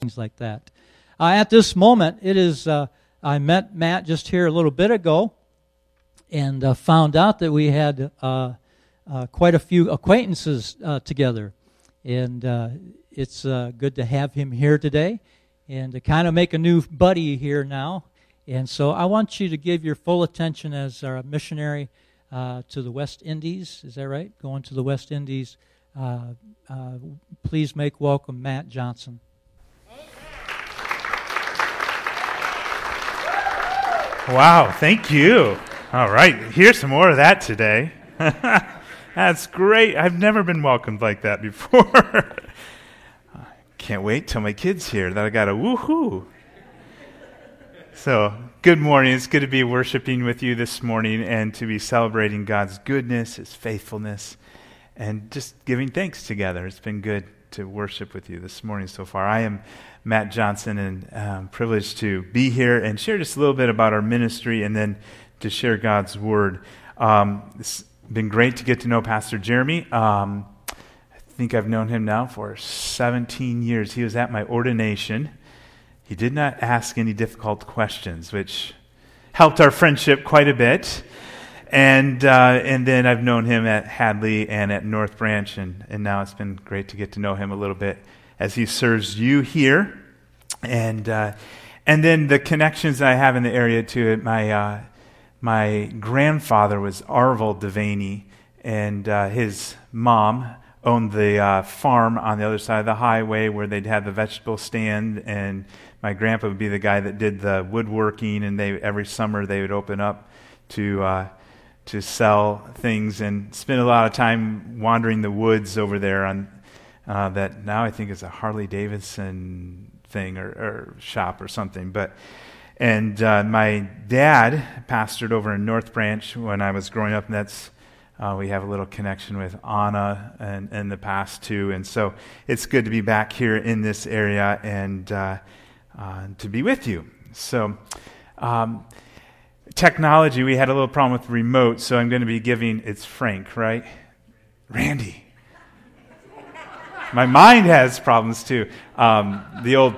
things like that. Uh, at this moment, it is. Uh, I met Matt just here a little bit ago, and uh, found out that we had uh, uh, quite a few acquaintances uh, together, and it's good to have him here today, and to kind of make a new buddy here now. And so I want you to give your full attention as our missionary to the West Indies. Is that right? Going to the West Indies. please make welcome Matt Johnson. Wow, thank you. All right, here's some more of that today. That's great. I've never been welcomed like that before. Can't wait till my kids hear that I got a woohoo. So, good morning. It's good to be worshiping with you this morning and to be celebrating God's goodness, His faithfulness, and just giving thanks together. It's been good to worship with you this morning so far. I am Matt Johnson, and um, privileged to be here and share just a little bit about our ministry and then to share God's word. Um, it's been great to get to know Pastor Jeremy. Um, I think I've known him now for 17 years. He was at my ordination. He did not ask any difficult questions, which helped our friendship quite a bit. And, uh, and then I've known him at Hadley and at North Branch, and, and now it's been great to get to know him a little bit as he serves you here. And, uh, and then the connections I have in the area to it. My, uh, my grandfather was Arvil Devaney, and uh, his mom owned the uh, farm on the other side of the highway where they'd have the vegetable stand. And my grandpa would be the guy that did the woodworking, and they, every summer they would open up to uh, to sell things and spend a lot of time wandering the woods over there on uh, that now I think is a Harley Davidson thing or, or shop or something. But and uh, my dad pastored over in North Branch when I was growing up, and that's uh, we have a little connection with Anna and in the past too. And so it's good to be back here in this area and uh, uh, to be with you. So. Um, technology, we had a little problem with remote, so I'm going to be giving, it's Frank, right? Randy. My mind has problems too. Um, the old,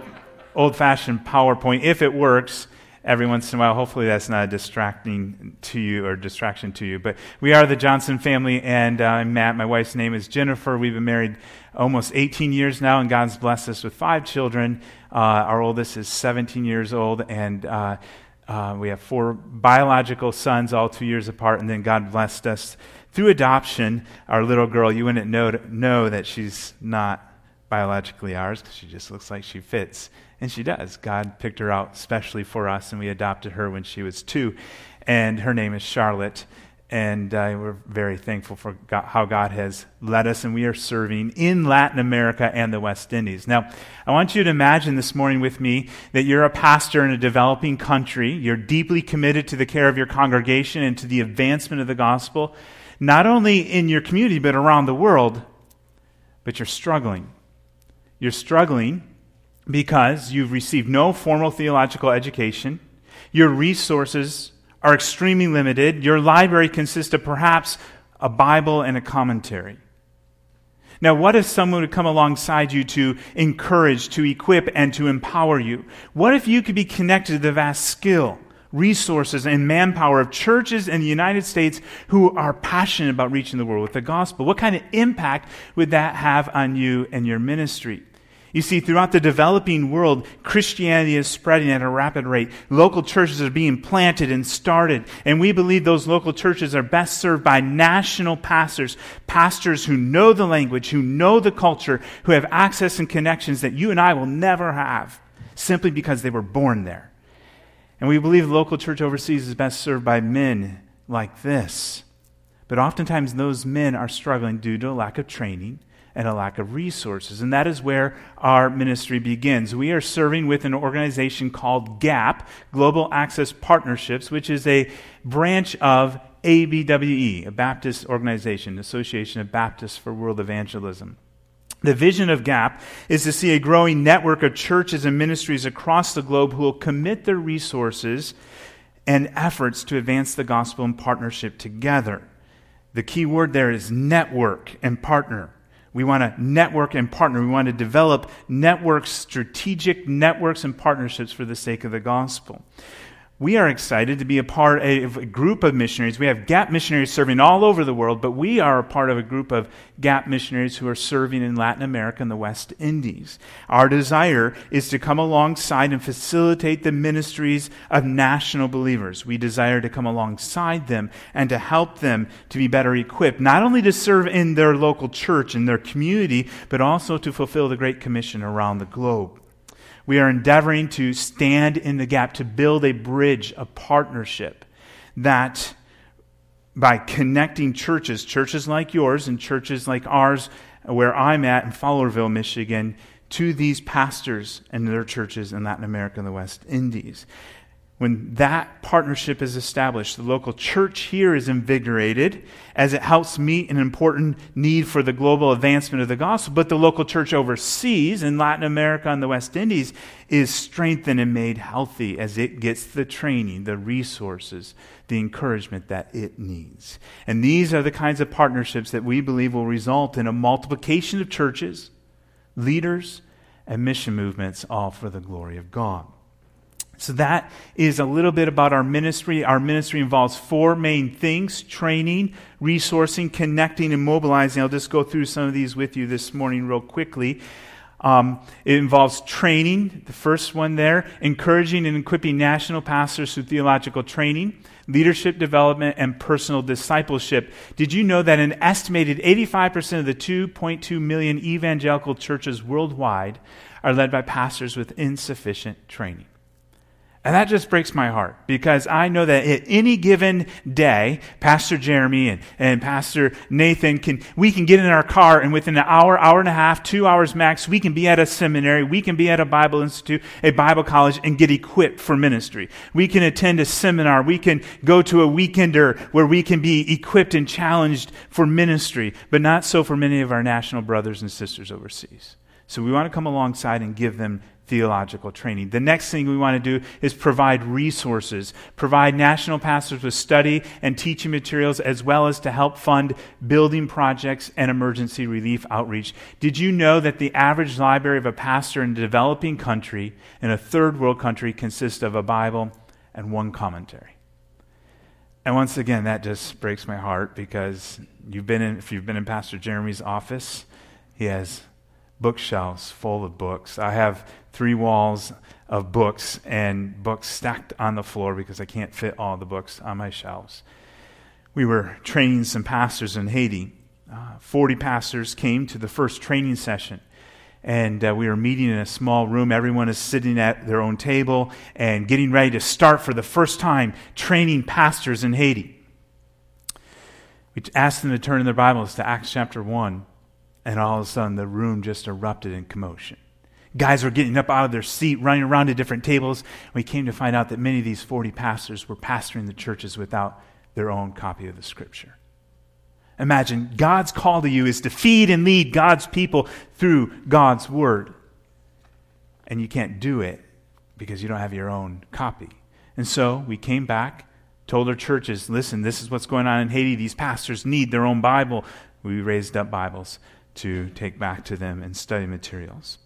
old fashioned PowerPoint, if it works, every once in a while, hopefully that's not a distracting to you or distraction to you. But we are the Johnson family, and uh, I'm Matt. My wife's name is Jennifer. We've been married almost 18 years now, and God's blessed us with five children. Uh, our oldest is 17 years old, and uh, uh we have four biological sons, all two years apart, and then God blessed us through adoption, our little girl, you wouldn't know, know that she's not biologically ours because she just looks like she fits. And she does. God picked her out specially for us, and we adopted her when she was two. And her name is Charlotte. And uh, we're very thankful for God, how God has led us, and we are serving in Latin America and the West Indies. Now, I want you to imagine this morning with me that you're a pastor in a developing country. You're deeply committed to the care of your congregation and to the advancement of the gospel not only in your community, but around the world, but you're struggling. You're struggling because you've received no formal theological education. Your resources are extremely limited. Your library consists of perhaps a Bible and a commentary. Now, what if someone would come alongside you to encourage, to equip, and to empower you? What if you could be connected to the vast skill resources and manpower of churches in the United States who are passionate about reaching the world with the gospel? What kind of impact would that have on you and your ministry? You see, throughout the developing world, Christianity is spreading at a rapid rate. Local churches are being planted and started, and we believe those local churches are best served by national pastors, pastors who know the language, who know the culture, who have access and connections that you and I will never have, simply because they were born there. And we believe the local church overseas is best served by men like this. But oftentimes those men are struggling due to a lack of training and a lack of resources. And that is where our ministry begins. We are serving with an organization called GAP, Global Access Partnerships, which is a branch of ABWE, a Baptist organization, Association of Baptists for World Evangelism. The vision of GAP is to see a growing network of churches and ministries across the globe who will commit their resources and efforts to advance the gospel in partnership together. The key word there is network and partner. We want to network and partner. We want to develop networks, strategic networks and partnerships for the sake of the gospel we are excited to be a part of a group of missionaries. We have GAP missionaries serving all over the world, but we are a part of a group of GAP missionaries who are serving in Latin America and the West Indies. Our desire is to come alongside and facilitate the ministries of national believers. We desire to come alongside them and to help them to be better equipped, not only to serve in their local church and their community, but also to fulfill the Great Commission around the globe. We are endeavoring to stand in the gap, to build a bridge, a partnership that by connecting churches, churches like yours and churches like ours, where I'm at in Fowlerville, Michigan, to these pastors and their churches in Latin America and the West Indies. When that partnership is established, the local church here is invigorated as it helps meet an important need for the global advancement of the gospel. But the local church overseas in Latin America and the West Indies is strengthened and made healthy as it gets the training, the resources, the encouragement that it needs. And these are the kinds of partnerships that we believe will result in a multiplication of churches, leaders, and mission movements, all for the glory of God. So, that is a little bit about our ministry. Our ministry involves four main things training, resourcing, connecting, and mobilizing. I'll just go through some of these with you this morning, real quickly. Um, it involves training, the first one there, encouraging and equipping national pastors through theological training, leadership development, and personal discipleship. Did you know that an estimated 85% of the 2.2 million evangelical churches worldwide are led by pastors with insufficient training? And that just breaks my heart because I know that at any given day, Pastor Jeremy and, and Pastor Nathan can, we can get in our car and within an hour, hour and a half, two hours max, we can be at a seminary, we can be at a Bible institute, a Bible college and get equipped for ministry. We can attend a seminar, we can go to a weekender where we can be equipped and challenged for ministry, but not so for many of our national brothers and sisters overseas. So we want to come alongside and give them theological training. The next thing we want to do is provide resources, provide national pastors with study and teaching materials, as well as to help fund building projects and emergency relief outreach. Did you know that the average library of a pastor in a developing country, in a third world country, consists of a Bible and one commentary? And once again, that just breaks my heart because you've been in, if you've been in Pastor Jeremy's office, he has bookshelves full of books. I have three walls of books and books stacked on the floor because I can't fit all the books on my shelves. We were training some pastors in Haiti. Uh, 40 pastors came to the first training session. And uh, we were meeting in a small room. Everyone is sitting at their own table and getting ready to start for the first time training pastors in Haiti. We asked them to turn in their Bibles to Acts chapter 1, and all of a sudden the room just erupted in commotion. Guys were getting up out of their seat, running around to different tables. We came to find out that many of these 40 pastors were pastoring the churches without their own copy of the scripture. Imagine God's call to you is to feed and lead God's people through God's word. And you can't do it because you don't have your own copy. And so we came back, told our churches, listen, this is what's going on in Haiti. These pastors need their own Bible. We raised up Bibles to take back to them and study materials.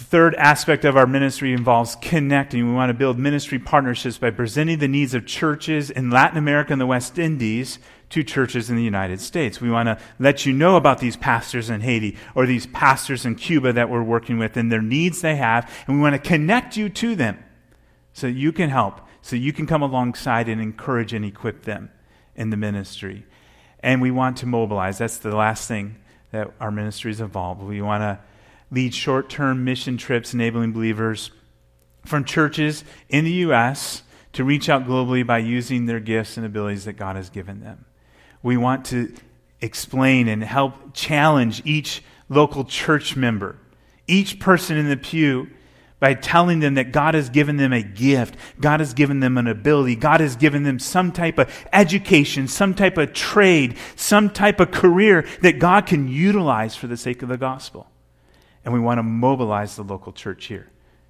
The third aspect of our ministry involves connecting. We want to build ministry partnerships by presenting the needs of churches in Latin America and the West Indies to churches in the United States. We want to let you know about these pastors in Haiti or these pastors in Cuba that we're working with and their needs they have, and we want to connect you to them so you can help, so you can come alongside and encourage and equip them in the ministry. And we want to mobilize. That's the last thing that our ministry is involved. We want to lead short term mission trips enabling believers from churches in the U.S. to reach out globally by using their gifts and abilities that God has given them. We want to explain and help challenge each local church member, each person in the pew, by telling them that God has given them a gift, God has given them an ability, God has given them some type of education, some type of trade, some type of career that God can utilize for the sake of the gospel. And we want to mobilize the local church here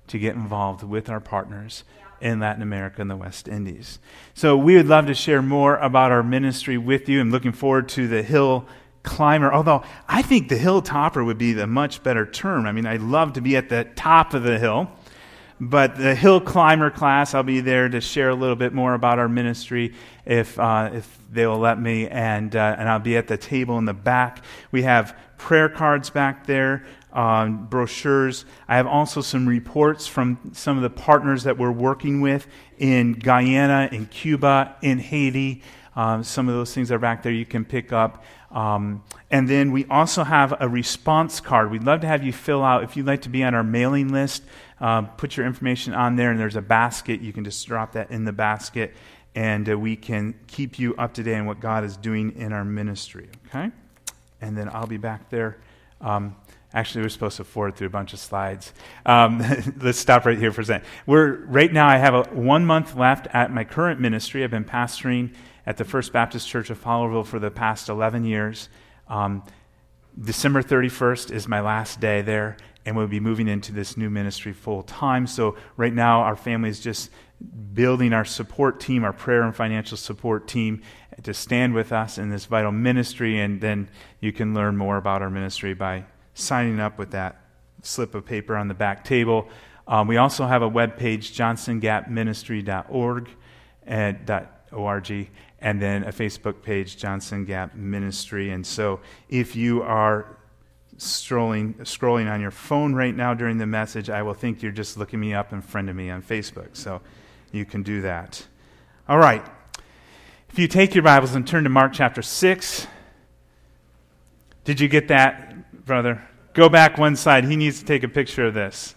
to get involved with our partners in Latin America and the West Indies. So we would love to share more about our ministry with you. I'm looking forward to the Hill climber, although I think the hill topper would be the much better term. I mean, I'd love to be at the top of the hill. But the hill climber class, I'll be there to share a little bit more about our ministry if, uh, if they will let me. And, uh, and I'll be at the table in the back. We have prayer cards back there, um, brochures. I have also some reports from some of the partners that we're working with in Guyana, in Cuba, in Haiti. Um, some of those things are back there you can pick up. Um, and then we also have a response card. We'd love to have you fill out if you'd like to be on our mailing list. Uh, put your information on there, and there's a basket. You can just drop that in the basket, and uh, we can keep you up to date on what God is doing in our ministry. Okay? And then I'll be back there. Um, actually, we're supposed to forward through a bunch of slides. Um, let's stop right here for a second. We're right now. I have a, one month left at my current ministry. I've been pastoring at the First Baptist Church of Fowlerville for the past 11 years. Um, December 31st is my last day there, and we'll be moving into this new ministry full time. So, right now, our family is just building our support team, our prayer and financial support team, to stand with us in this vital ministry. And then you can learn more about our ministry by signing up with that slip of paper on the back table. Um, we also have a web page, johnsongapministry.org, and, .org, and then a Facebook page, Johnson Gap Ministry. And so if you are strolling, scrolling on your phone right now during the message, I will think you're just looking me up and friending me on Facebook. So you can do that. All right. If you take your Bibles and turn to Mark chapter 6, did you get that, brother? Go back one side. He needs to take a picture of this.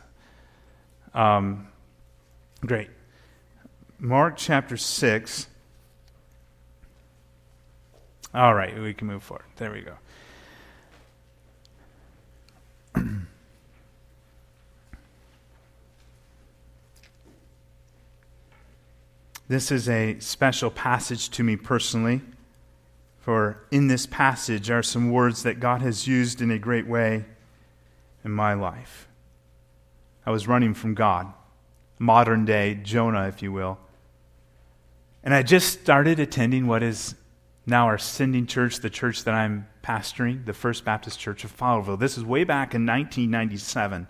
Um, great. Mark chapter 6. All right, we can move forward. There we go. this is a special passage to me personally, for in this passage are some words that God has used in a great way in my life. I was running from God, modern day Jonah, if you will. And I just started attending what is now our sending church, the church that I'm pastoring, the First Baptist Church of Fowlerville. This is way back in 1997.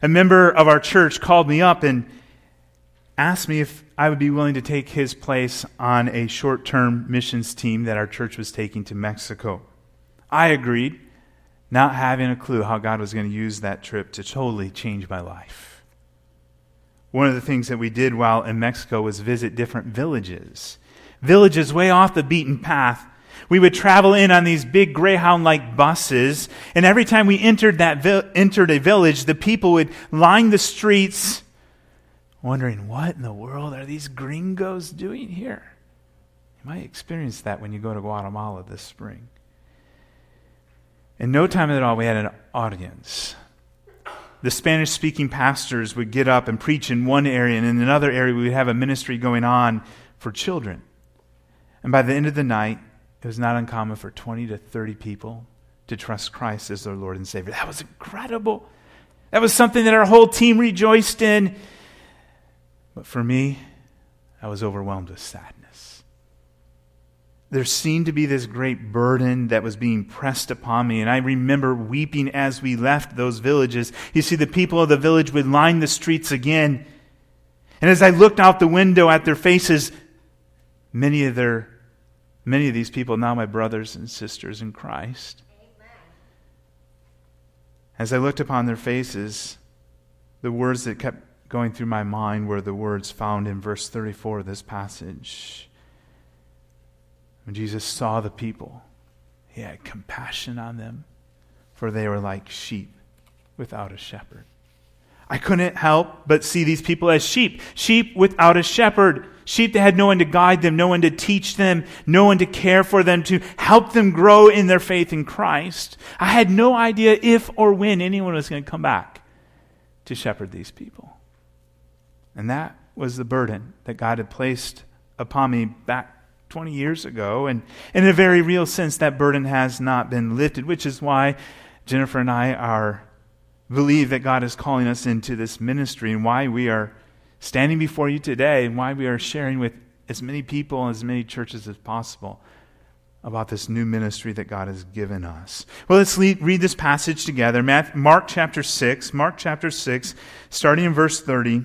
A member of our church called me up and asked me if I would be willing to take his place on a short term missions team that our church was taking to Mexico. I agreed, not having a clue how God was going to use that trip to totally change my life. One of the things that we did while in Mexico was visit different villages villages way off the beaten path. We would travel in on these big Greyhound like buses, and every time we entered, that vi- entered a village, the people would line the streets, wondering, what in the world are these gringos doing here? You might experience that when you go to Guatemala this spring. In no time at all, we had an audience. The Spanish speaking pastors would get up and preach in one area, and in another area, we would have a ministry going on for children. And by the end of the night, it was not uncommon for 20 to 30 people to trust Christ as their Lord and Savior. That was incredible. That was something that our whole team rejoiced in. But for me, I was overwhelmed with sadness. There seemed to be this great burden that was being pressed upon me, and I remember weeping as we left those villages. You see, the people of the village would line the streets again. And as I looked out the window at their faces, many of their Many of these people now my brothers and sisters in Christ. As I looked upon their faces, the words that kept going through my mind were the words found in verse 34 of this passage. When Jesus saw the people, he had compassion on them, for they were like sheep without a shepherd. I couldn't help but see these people as sheep, sheep without a shepherd. Sheep that had no one to guide them, no one to teach them, no one to care for them, to help them grow in their faith in Christ. I had no idea if or when anyone was going to come back to shepherd these people. And that was the burden that God had placed upon me back 20 years ago. And in a very real sense, that burden has not been lifted, which is why Jennifer and I are believe that God is calling us into this ministry and why we are standing before you today and why we are sharing with as many people and as many churches as possible about this new ministry that God has given us. Well, let's read this passage together. Mark chapter 6, Mark chapter 6, starting in verse 30.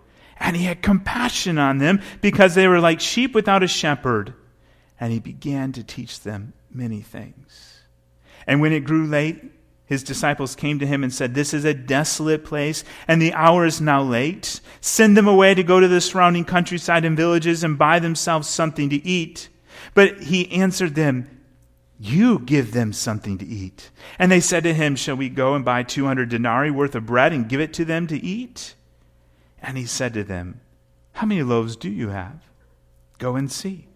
and he had compassion on them because they were like sheep without a shepherd and he began to teach them many things. And when it grew late, his disciples came to him and said, This is a desolate place, and the hour is now late. Send them away to go to the surrounding countryside and villages and buy themselves something to eat. But he answered them, You give them something to eat. And they said to him, Shall we go and buy 200 denarii worth of bread and give it to them to eat? And he said to them, How many loaves do you have? Go and see.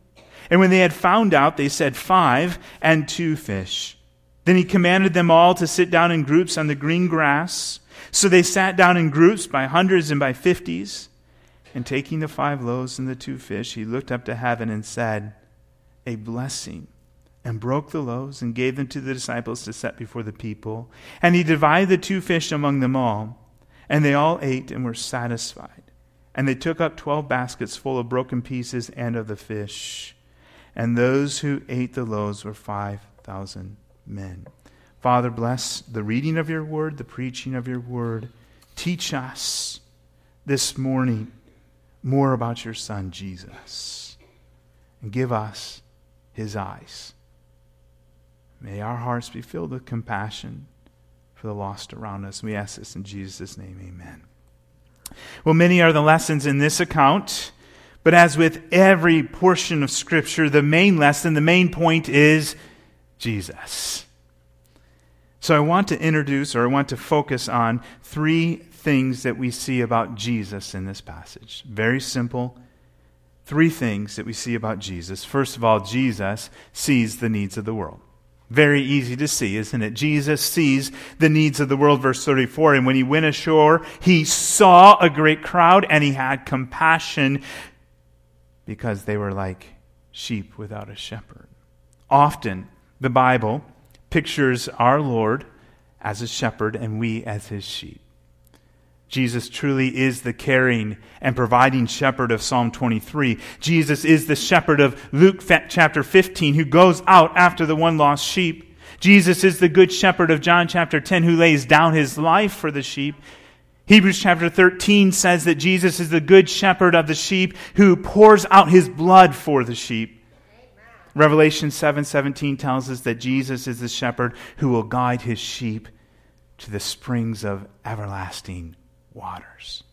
And when they had found out, they said, Five and two fish. Then he commanded them all to sit down in groups on the green grass. So they sat down in groups by hundreds and by fifties. And taking the five loaves and the two fish, he looked up to heaven and said, A blessing, and broke the loaves and gave them to the disciples to set before the people. And he divided the two fish among them all. And they all ate and were satisfied. And they took up twelve baskets full of broken pieces and of the fish and those who ate the loaves were 5,000 men. Father, bless the reading of your word, the preaching of your word. Teach us this morning more about your Son, Jesus, and give us his eyes. May our hearts be filled with compassion for the lost around us. We ask this in Jesus' name, amen. Well, many are the lessons in this account. But as with every portion of Scripture, the main lesson, the main point is Jesus. So I want to introduce or I want to focus on three things that we see about Jesus in this passage. Very simple. Three things that we see about Jesus. First of all, Jesus sees the needs of the world. Very easy to see, isn't it? Jesus sees the needs of the world, verse 34. And when he went ashore, he saw a great crowd and he had compassion because they were like sheep without a shepherd. Often, the Bible pictures our Lord as a shepherd and we as his sheep. Jesus truly is the caring and providing shepherd of Psalm 23. Jesus is the shepherd of Luke chapter 15 who goes out after the one lost sheep. Jesus is the good shepherd of John chapter 10 who lays down his life for the sheep. Hebrews chapter 13 says that Jesus is the good shepherd of the sheep who pours out his blood for the sheep. Revelation 7:17 tells us that Jesus is the shepherd who will guide his sheep to the springs of everlasting waters.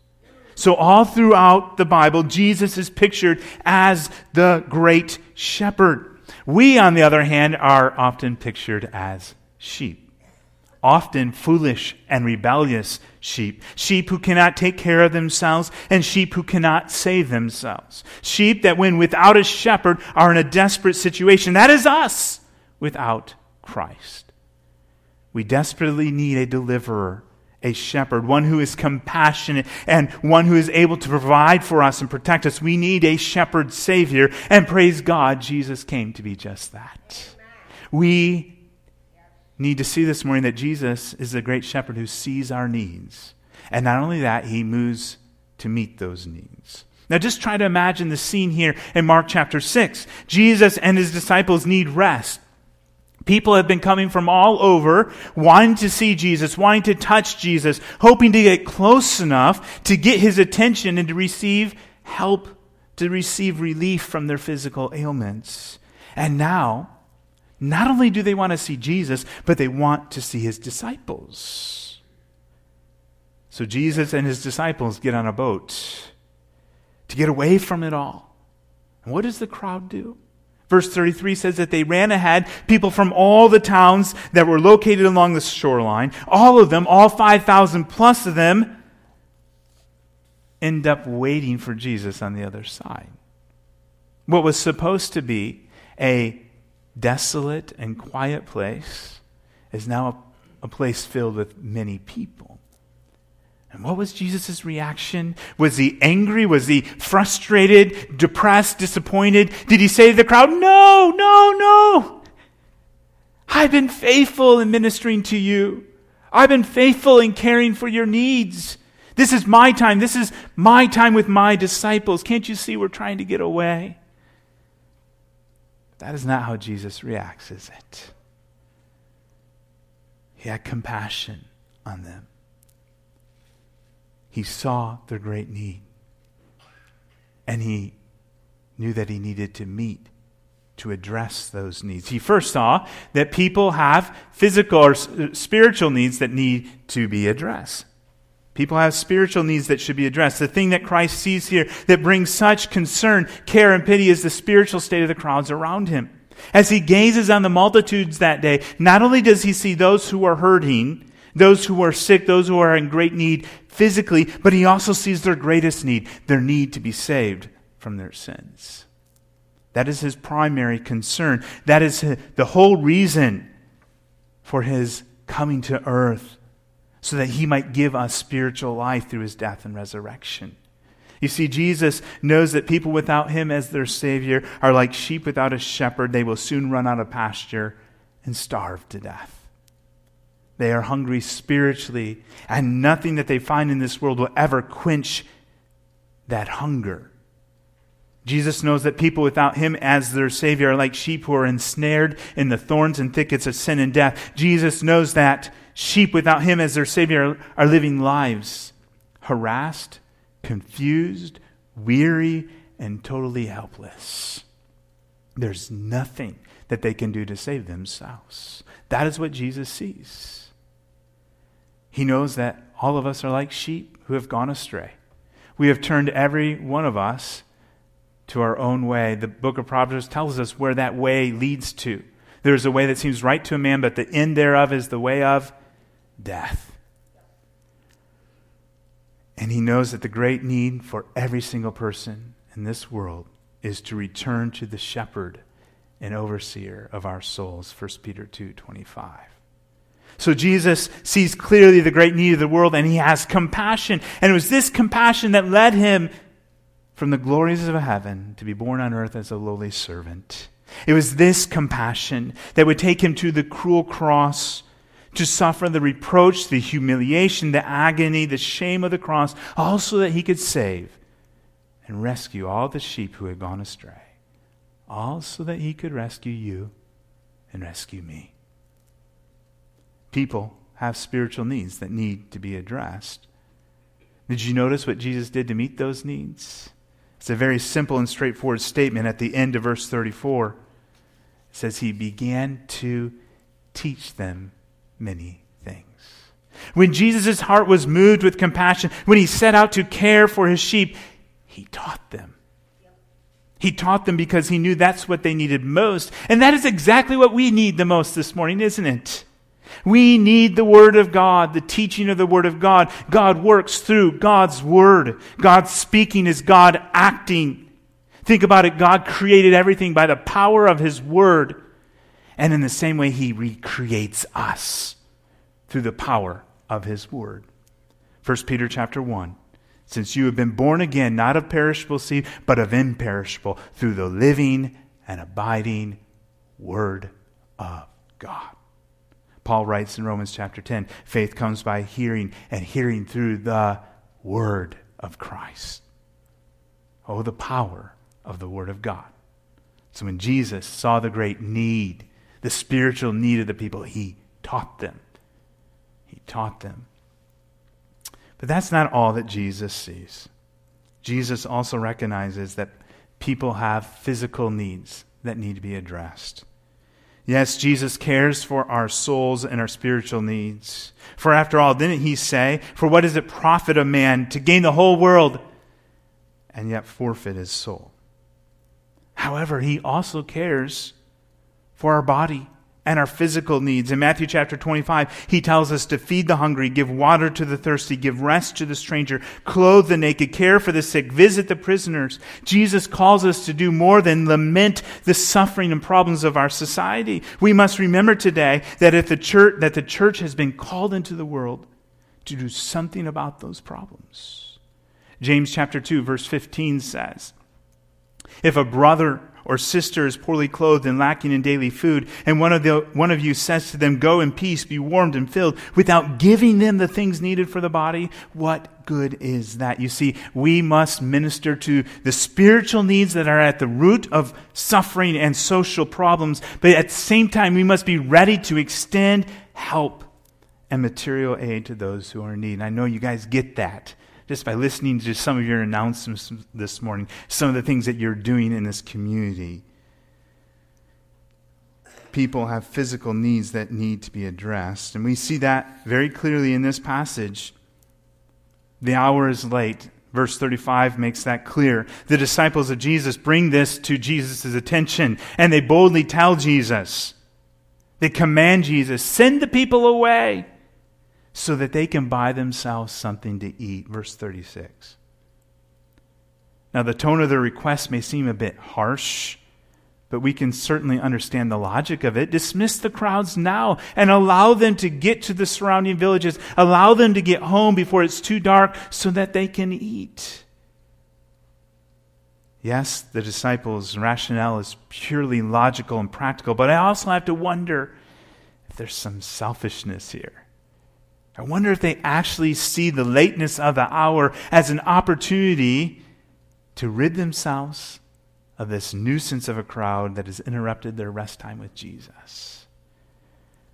So all throughout the Bible Jesus is pictured as the great shepherd. We on the other hand are often pictured as sheep often foolish and rebellious sheep, sheep who cannot take care of themselves, and sheep who cannot save themselves. Sheep that, when without a shepherd, are in a desperate situation. That is us without Christ. We desperately need a deliverer, a shepherd, one who is compassionate and one who is able to provide for us and protect us. We need a shepherd savior, and praise God, Jesus came to be just that. We need to see this morning that Jesus is the great shepherd who sees our needs. And not only that, he moves to meet those needs. Now, just try to imagine the scene here in Mark chapter 6. Jesus and his disciples need rest. People have been coming from all over, wanting to see Jesus, wanting to touch Jesus, hoping to get close enough to get his attention and to receive help, to receive relief from their physical ailments. And now, not only do they want to see Jesus, but they want to see his disciples. So Jesus and his disciples get on a boat to get away from it all. And what does the crowd do? Verse 33 says that they ran ahead, people from all the towns that were located along the shoreline, all of them, all 5,000 plus of them, end up waiting for Jesus on the other side. What was supposed to be a desolate and quiet place is now a, a place filled with many people. And what was Jesus' reaction? Was he angry? Was he frustrated, depressed, disappointed? Did he say to the crowd, No, no, no. I've been faithful in ministering to you. I've been faithful in caring for your needs. This is my time. This is my time with my disciples. Can't you see we're trying to get away? That is not how Jesus reacts, is it? He had compassion on them. He saw their great need. And he knew that he needed to meet to address those needs. He first saw that people have physical or uh, spiritual needs that need to be addressed. People have spiritual needs that should be addressed. The thing that Christ sees here that brings such concern, care, and pity is the spiritual state of the crowds around him. As he gazes on the multitudes that day, not only does he see those who are hurting, those who are sick, those who are in great need physically, but he also sees their greatest need, their need to be saved from their sins. That is his primary concern. That is the whole reason for his coming to earth, so that he might give us spiritual life through his death and resurrection. You see, Jesus knows that people without him as their Savior are like sheep without a shepherd. They will soon run out of pasture and starve to death. They are hungry spiritually, and nothing that they find in this world will ever quench that hunger. Jesus knows that people without him as their Savior are like sheep who are ensnared in the thorns and thickets of sin and death. Jesus knows that sheep without him as their Savior are living lives harassed, confused, weary, and totally helpless. There's nothing that they can do to save themselves. That is what Jesus sees. He knows that all of us are like sheep who have gone astray. We have turned every one of us to our own way. The book of Proverbs tells us where that way leads to. There's a way that seems right to a man, but the end thereof is the way of death. And he knows that the great need for every single person in this world is to return to the shepherd and overseer of our souls 1 peter 2.25 so Jesus sees clearly the great need of the world and he has compassion. And it was this compassion that led him from the glories of heaven to be born on earth as a lowly servant. It was this compassion that would take him to the cruel cross to suffer the reproach, the humiliation, the agony, the shame of the cross, also that he could save and rescue all the sheep who had gone astray. Also that he could rescue you and rescue me people have spiritual needs that need to be addressed. Did you notice what Jesus did to meet those needs? It's a very simple and straightforward statement at the end of verse 34. It says, He began to teach them many things. When Jesus' heart was moved with compassion, when he set out to care for his sheep, he taught them. He taught them because he knew that's what they needed most. And that is exactly what we need the most this morning, isn't it? We need the Word of God, the teaching of the Word of God. God works through God's Word. God speaking is God acting. Think about it. God created everything by the power of His Word. And in the same way, He recreates us through the power of His Word. 1 Peter chapter 1. Since you have been born again, not of perishable seed, but of imperishable, through the living and abiding Word of God. Paul writes in Romans chapter 10 faith comes by hearing, and hearing through the Word of Christ. Oh, the power of the Word of God. So when Jesus saw the great need, the spiritual need of the people, he taught them. He taught them. But that's not all that Jesus sees. Jesus also recognizes that people have physical needs that need to be addressed. Yes, Jesus cares for our souls and our spiritual needs. For after all, didn't he say, For what does it profit a man to gain the whole world and yet forfeit his soul? However, he also cares for our body and our physical needs. In Matthew chapter 25, he tells us to feed the hungry, give water to the thirsty, give rest to the stranger, clothe the naked, care for the sick, visit the prisoners. Jesus calls us to do more than lament the suffering and problems of our society. We must remember today that if the church, that the church has been called into the world to do something about those problems. James chapter 2 verse 15 says, if a brother or sister is poorly clothed and lacking in daily food, and one of, the, one of you says to them, Go in peace, be warmed and filled, without giving them the things needed for the body, what good is that? You see, we must minister to the spiritual needs that are at the root of suffering and social problems, but at the same time, we must be ready to extend help and material aid to those who are in need. And I know you guys get that just by listening to some of your announcements this morning, some of the things that you're doing in this community. People have physical needs that need to be addressed. And we see that very clearly in this passage. The hour is late. Verse 35 makes that clear. The disciples of Jesus bring this to Jesus' attention, and they boldly tell Jesus, they command Jesus, send the people away so that they can buy themselves something to eat. Verse 36. Now, the tone of their request may seem a bit harsh, but we can certainly understand the logic of it. Dismiss the crowds now and allow them to get to the surrounding villages. Allow them to get home before it's too dark so that they can eat. Yes, the disciples' rationale is purely logical and practical, but I also have to wonder if there's some selfishness here. I wonder if they actually see the lateness of the hour as an opportunity to rid themselves of this nuisance of a crowd that has interrupted their rest time with Jesus.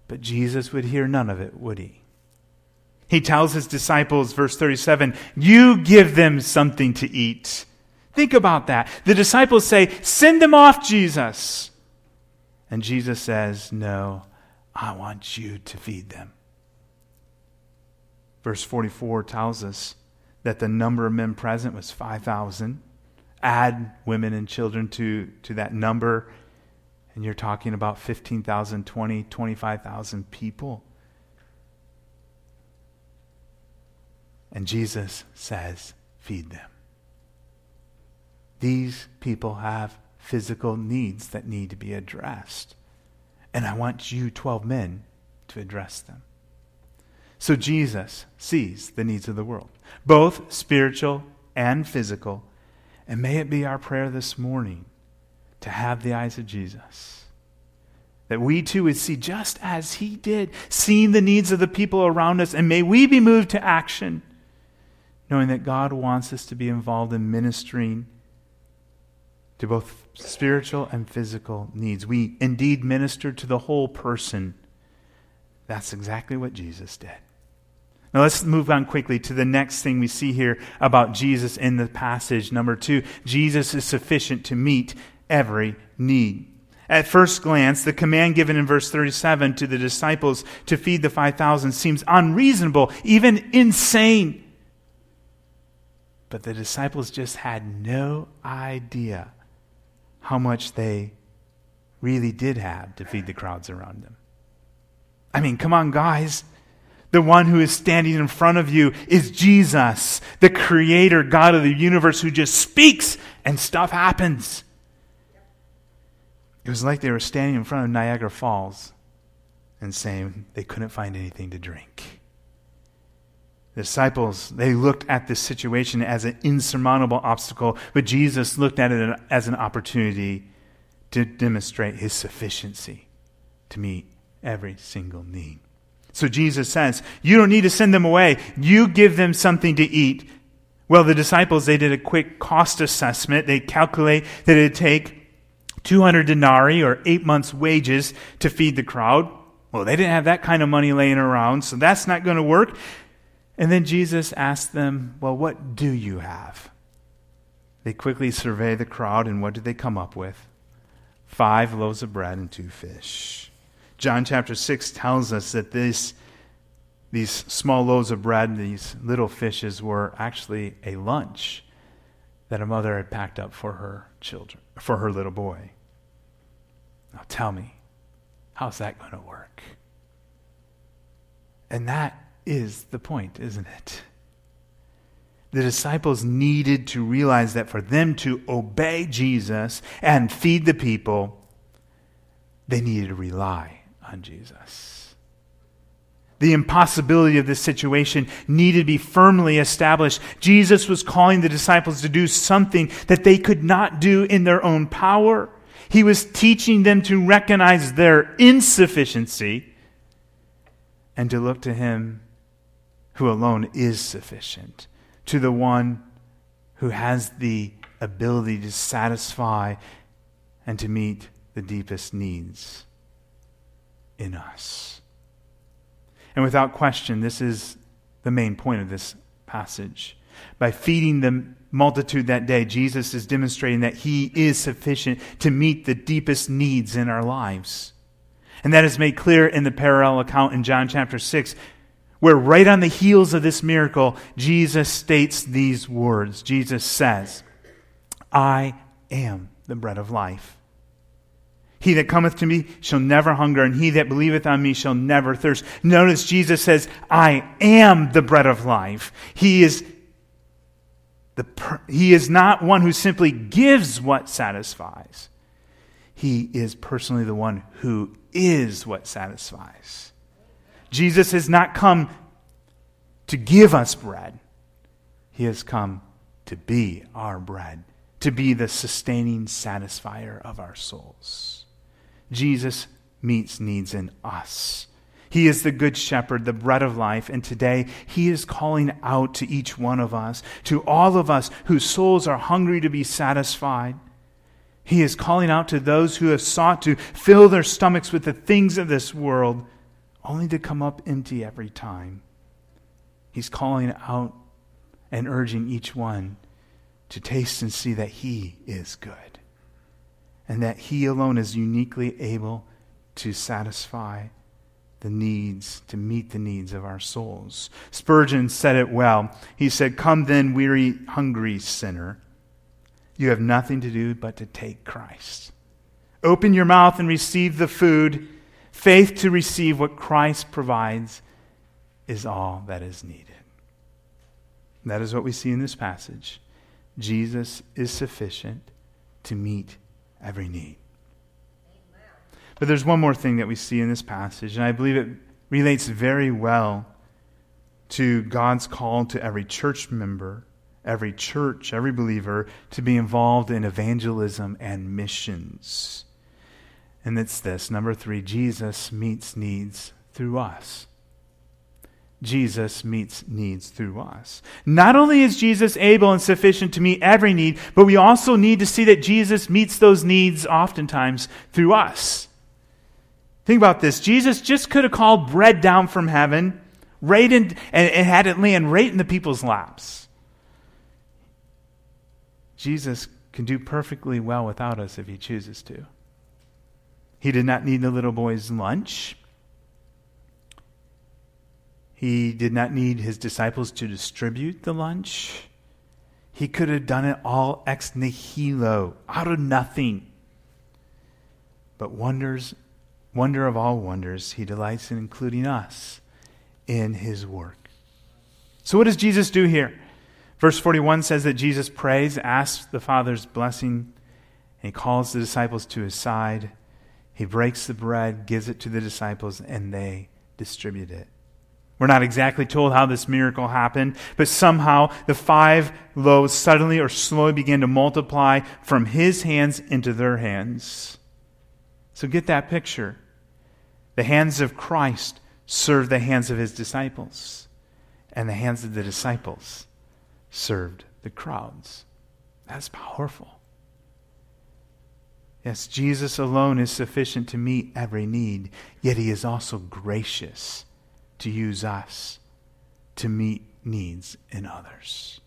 But Jesus would hear none of it, would he? He tells his disciples, verse 37, You give them something to eat. Think about that. The disciples say, Send them off, Jesus. And Jesus says, No, I want you to feed them. Verse 44 tells us that the number of men present was 5,000. Add women and children to, to that number, and you're talking about 15,000, 20, 25,000 people. And Jesus says, Feed them. These people have physical needs that need to be addressed. And I want you, 12 men, to address them. So Jesus sees the needs of the world, both spiritual and physical. And may it be our prayer this morning to have the eyes of Jesus. That we too would see just as he did, seeing the needs of the people around us. And may we be moved to action, knowing that God wants us to be involved in ministering to both spiritual and physical needs. We indeed minister to the whole person. That's exactly what Jesus did. Now let's move on quickly to the next thing we see here about Jesus in the passage. Number two, Jesus is sufficient to meet every need. At first glance, the command given in verse 37 to the disciples to feed the 5,000 seems unreasonable, even insane. But the disciples just had no idea how much they really did have to feed the crowds around them. I mean, come on, guys. The one who is standing in front of you is Jesus, the creator, God of the universe, who just speaks and stuff happens. It was like they were standing in front of Niagara Falls and saying they couldn't find anything to drink. The disciples, they looked at this situation as an insurmountable obstacle, but Jesus looked at it as an opportunity to demonstrate his sufficiency to meet every single need. So Jesus says, You don't need to send them away. You give them something to eat. Well, the disciples, they did a quick cost assessment. They calculate that it'd take 200 denarii or eight months' wages to feed the crowd. Well, they didn't have that kind of money laying around, so that's not going to work. And then Jesus asked them, Well, what do you have? They quickly survey the crowd, and what did they come up with? Five loaves of bread and two fish. John chapter 6 tells us that this, these small loaves of bread, these little fishes, were actually a lunch that a mother had packed up for her children, for her little boy. Now tell me, How's that going to work? And that is the point, isn't it? The disciples needed to realize that for them to obey Jesus and feed the people, they needed to rely on Jesus. The impossibility of this situation needed to be firmly established. Jesus was calling the disciples to do something that they could not do in their own power. He was teaching them to recognize their insufficiency and to look to Him who alone is sufficient, to the one who has the ability to satisfy and to meet the deepest needs in us. And without question, this is the main point of this passage. By feeding the multitude that day, Jesus is demonstrating that he is sufficient to meet the deepest needs in our lives. And that is made clear in the parallel account in John chapter 6, where right on the heels of this miracle, Jesus states these words. Jesus says, I am the bread of life. He that cometh to me shall never hunger, and he that believeth on me shall never thirst. Notice Jesus says, I am the bread of life. He is, the, he is not one who simply gives what satisfies. He is personally the one who is what satisfies. Jesus has not come to give us bread, He has come to be our bread, to be the sustaining satisfier of our souls. Jesus meets needs in us. He is the good shepherd, the bread of life, and today he is calling out to each one of us, to all of us whose souls are hungry to be satisfied. He is calling out to those who have sought to fill their stomachs with the things of this world only to come up empty every time. He's calling out and urging each one to taste and see that He is good and that He alone is uniquely able to satisfy the needs, to meet the needs of our souls. Spurgeon said it well. He said, Come then, weary, hungry sinner. You have nothing to do but to take Christ. Open your mouth and receive the food Faith to receive what Christ provides is all that is needed. that is what we see in this passage. Jesus is sufficient to meet every need. But there's one more thing that we see in this passage, and I believe it relates very well to God's call to every church member, every church, every believer to be involved in evangelism and missions. And it's this number three Jesus meets needs through us. Jesus meets needs through us. Not only is Jesus able and sufficient to meet every need, but we also need to see that Jesus meets those needs oftentimes through us. Think about this. Jesus just could have called bread down from heaven right in, and, and had it land right in the people's laps. Jesus can do perfectly well without us if he chooses to. He did not need the little boy's lunch. He did not need his disciples to distribute the lunch. He could have done it all ex nihilo, out of nothing. But wonders, wonder of all wonders, he delights in including us in his work. So, what does Jesus do here? Verse 41 says that Jesus prays, asks the Father's blessing, and he calls the disciples to his side. He breaks the bread, gives it to the disciples, and they distribute it. We're not exactly told how this miracle happened, but somehow the five loaves suddenly or slowly began to multiply from his hands into their hands. So get that picture. The hands of Christ served the hands of his disciples, and the hands of the disciples served the crowds. That's powerful. Yes, Jesus alone is sufficient to meet every need, yet he is also gracious to use us to meet needs in others.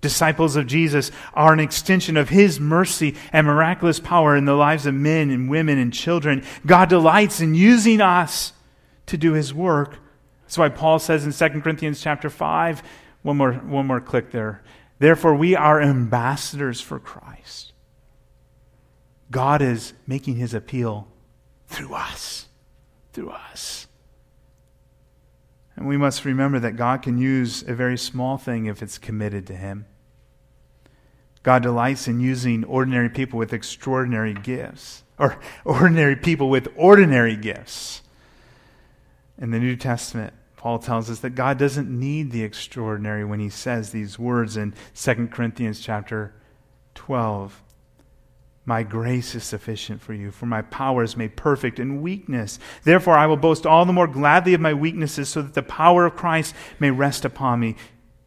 Disciples of Jesus are an extension of his mercy and miraculous power in the lives of men and women and children. God delights in using us to do his work. That's why Paul says in 2 Corinthians chapter 5, one more, one more click there. Therefore, we are ambassadors for Christ God is making his appeal through us. through us. And we must remember that God can use a very small thing if it's committed to Him. God delights in using ordinary people with extraordinary gifts, or ordinary people with ordinary gifts. In the New Testament, Paul tells us that God doesn't need the extraordinary when he says these words in 2 Corinthians chapter 12. My grace is sufficient for you, for my power is made perfect in weakness. Therefore, I will boast all the more gladly of my weaknesses, so that the power of Christ may rest upon me.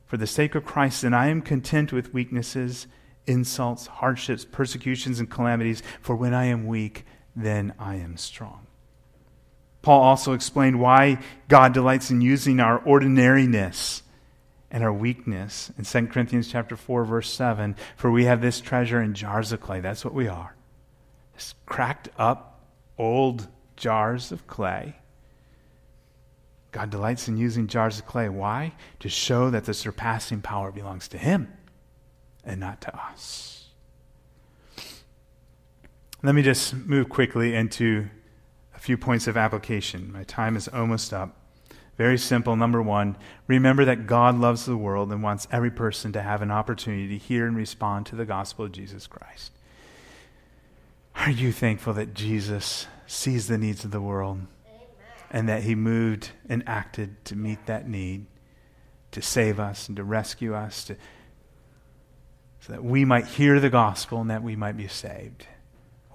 For the sake of Christ, then I am content with weaknesses insults, hardships, persecutions, and calamities, for when I am weak, then I am strong. Paul also explained why God delights in using our ordinariness and our weakness in 2 Corinthians chapter 4 verse 7 for we have this treasure in jars of clay that's what we are this cracked up old jars of clay God delights in using jars of clay why to show that the surpassing power belongs to him and not to us. Let me just move quickly into a few points of application. My time is almost up. Very simple. Number one, remember that God loves the world and wants every person to have an opportunity to hear and respond to the gospel of Jesus Christ. Are you thankful that Jesus sees the needs of the world Amen. and that he moved and acted to meet that need, to save us and to rescue us, to so that we might hear the gospel and that we might be saved.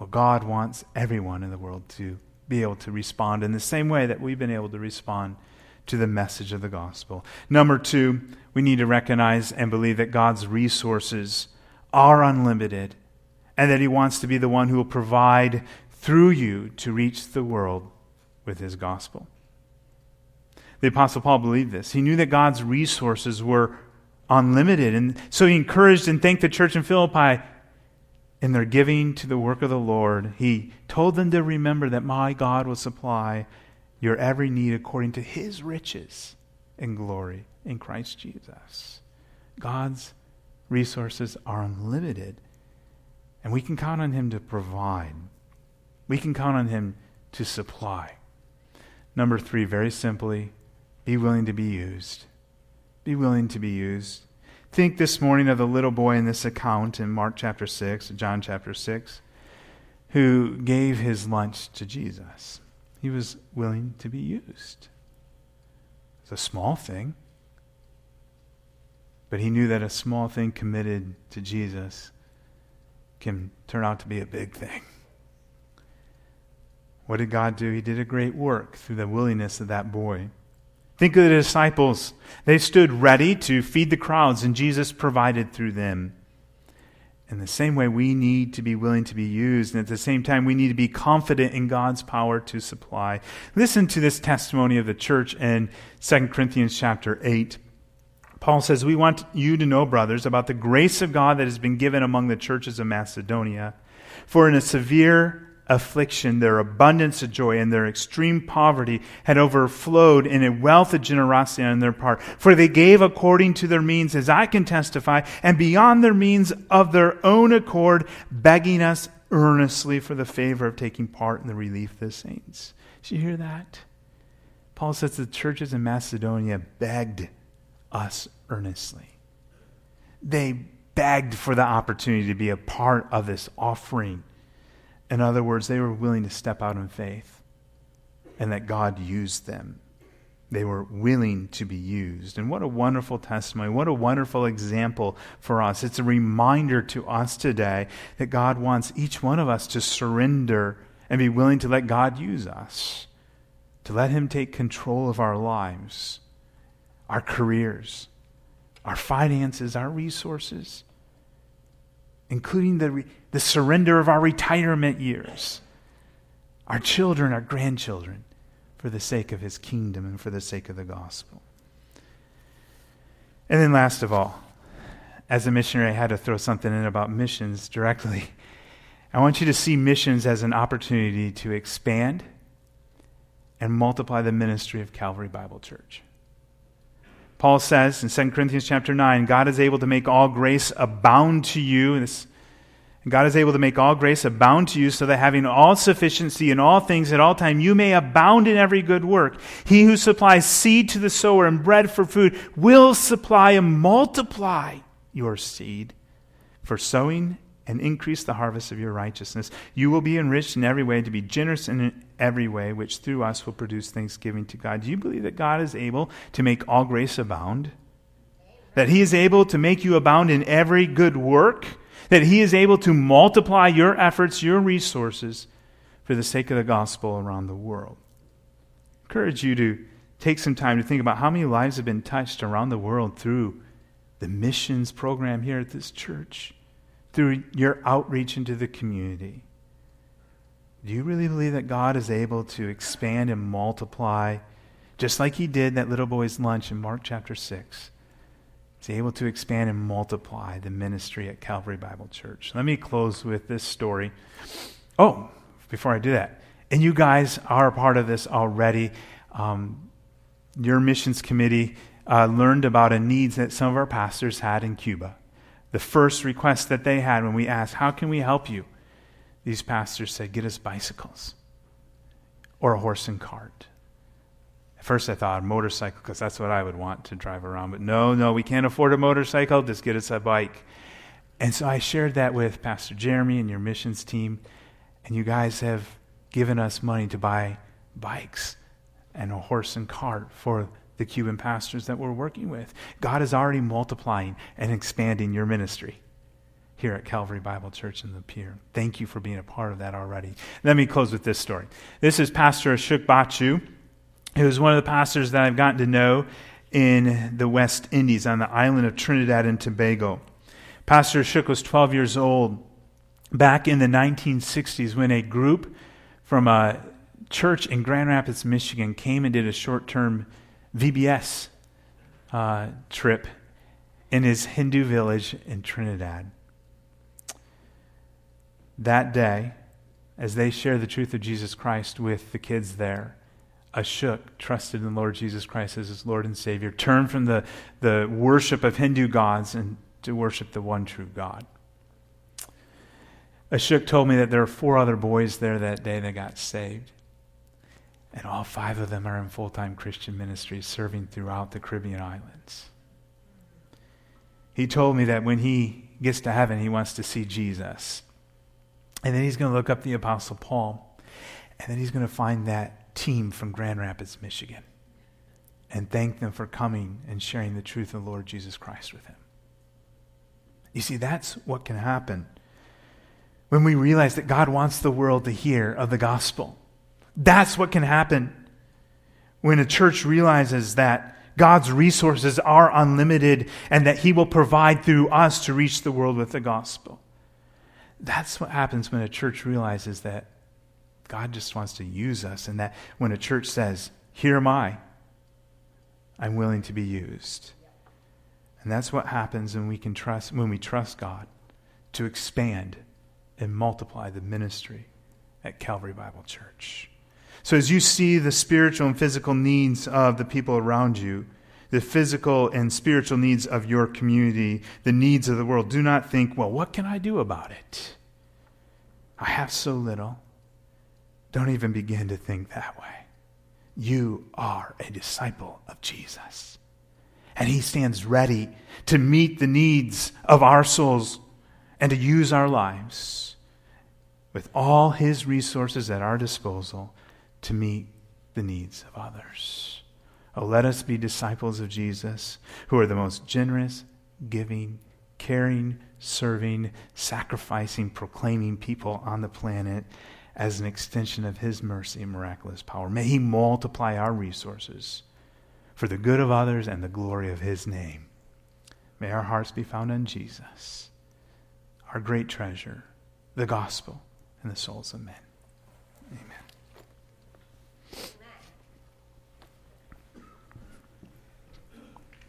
Well, God wants everyone in the world to be able to respond in the same way that we've been able to respond to the message of the gospel. Number two, we need to recognize and believe that God's resources are unlimited and that He wants to be the one who will provide through you to reach the world with His gospel. The Apostle Paul believed this. He knew that God's resources were unlimited. And so he encouraged and thanked the church in Philippi in their giving to the work of the Lord. He told them to remember that my God will supply your every need according to his riches and glory in Christ Jesus. God's resources are unlimited, and we can count on him to provide. We can count on him to supply. Number three, very simply, be willing to be used. Be willing to be used. Think this morning of the little boy in this account in Mark chapter 6, John chapter 6, who gave his lunch to Jesus. He was willing to be used. It's a small thing, but he knew that a small thing committed to Jesus can turn out to be a big thing. What did God do? He did a great work through the willingness of that boy. Think of the disciples. They stood ready to feed the crowds, and Jesus provided through them. In the same way, we need to be willing to be used, and at the same time, we need to be confident in God's power to supply. Listen to this testimony of the church in 2 Corinthians chapter 8. Paul says, We want you to know, brothers, about the grace of God that has been given among the churches of Macedonia. For in a severe affliction, their abundance of joy, and their extreme poverty had overflowed in a wealth of generosity on their part. For they gave according to their means, as I can testify, and beyond their means of their own accord, begging us earnestly for the favor of taking part in the relief of the saints. Did you hear that? Paul says the churches in Macedonia begged us earnestly. They begged for the opportunity to be a part of this offering in other words, they were willing to step out in faith and that God used them. They were willing to be used. And what a wonderful testimony. What a wonderful example for us. It's a reminder to us today that God wants each one of us to surrender and be willing to let God use us, to let Him take control of our lives, our careers, our finances, our resources including the, the surrender of our retirement years, our children, our grandchildren, for the sake of his kingdom and for the sake of the gospel. And then, last of all, as a missionary, I had to throw something in about missions directly. I want you to see missions as an opportunity to expand and multiply the ministry of Calvary Bible Church. Paul says in 2 Corinthians chapter 9, God is able to make all grace abound to you. God is able to make all grace abound to you so that having all sufficiency in all things at all time, you may abound in every good work. He who supplies seed to the sower and bread for food will supply and multiply your seed for sowing and increase the harvest of your righteousness. You will be enriched in every way to be generous in every way, which through us will produce thanksgiving to God. Do you believe that God is able to make all grace abound? That He is able to make you abound in every good work? That He is able to multiply your efforts, your resources for the sake of the gospel around the world? I encourage you to take some time to think about how many lives have been touched around the world through the missions program here at this church through your outreach into the community. Do you really believe that God is able to expand and multiply, just like He did that little boy's lunch in Mark chapter 6? He's able to expand and multiply the ministry at Calvary Bible Church. Let me close with this story. Oh, before I do that, and you guys are a part of this already. Um, your missions committee uh, learned about a needs that some of our pastors had in Cuba the first request that they had when we asked, How can we help you? These pastors said, Get us bicycles or a horse and cart. At first, I thought a motorcycle because that's what I would want to drive around. But no, no, we can't afford a motorcycle. Just get us a bike. And so I shared that with Pastor Jeremy and your missions team. And you guys have given us money to buy bikes and a horse and cart for the Cuban pastors that we're working with. God is already multiplying and expanding your ministry here at Calvary Bible Church in the Pier. Thank you for being a part of that already. Let me close with this story. This is Pastor Ashok Bachu, who is one of the pastors that I've gotten to know in the West Indies on the island of Trinidad and Tobago. Pastor Ashok was 12 years old back in the 1960s when a group from a church in Grand Rapids, Michigan came and did a short term VBS uh, trip in his Hindu village in Trinidad. That day, as they shared the truth of Jesus Christ with the kids there, Ashok trusted in the Lord Jesus Christ as his Lord and Savior, turned from the, the worship of Hindu gods and to worship the one true God. Ashok told me that there were four other boys there that day that got saved. And all five of them are in full time Christian ministries serving throughout the Caribbean islands. He told me that when he gets to heaven, he wants to see Jesus. And then he's going to look up the Apostle Paul. And then he's going to find that team from Grand Rapids, Michigan, and thank them for coming and sharing the truth of the Lord Jesus Christ with him. You see, that's what can happen when we realize that God wants the world to hear of the gospel. That's what can happen when a church realizes that God's resources are unlimited and that He will provide through us to reach the world with the gospel. That's what happens when a church realizes that God just wants to use us, and that when a church says, Here am I, I'm willing to be used. And that's what happens when we can trust when we trust God to expand and multiply the ministry at Calvary Bible Church. So, as you see the spiritual and physical needs of the people around you, the physical and spiritual needs of your community, the needs of the world, do not think, well, what can I do about it? I have so little. Don't even begin to think that way. You are a disciple of Jesus. And he stands ready to meet the needs of our souls and to use our lives with all his resources at our disposal to meet the needs of others. Oh, let us be disciples of Jesus who are the most generous, giving, caring, serving, sacrificing, proclaiming people on the planet as an extension of His mercy and miraculous power. May He multiply our resources for the good of others and the glory of His name. May our hearts be found on Jesus, our great treasure, the gospel, and the souls of men.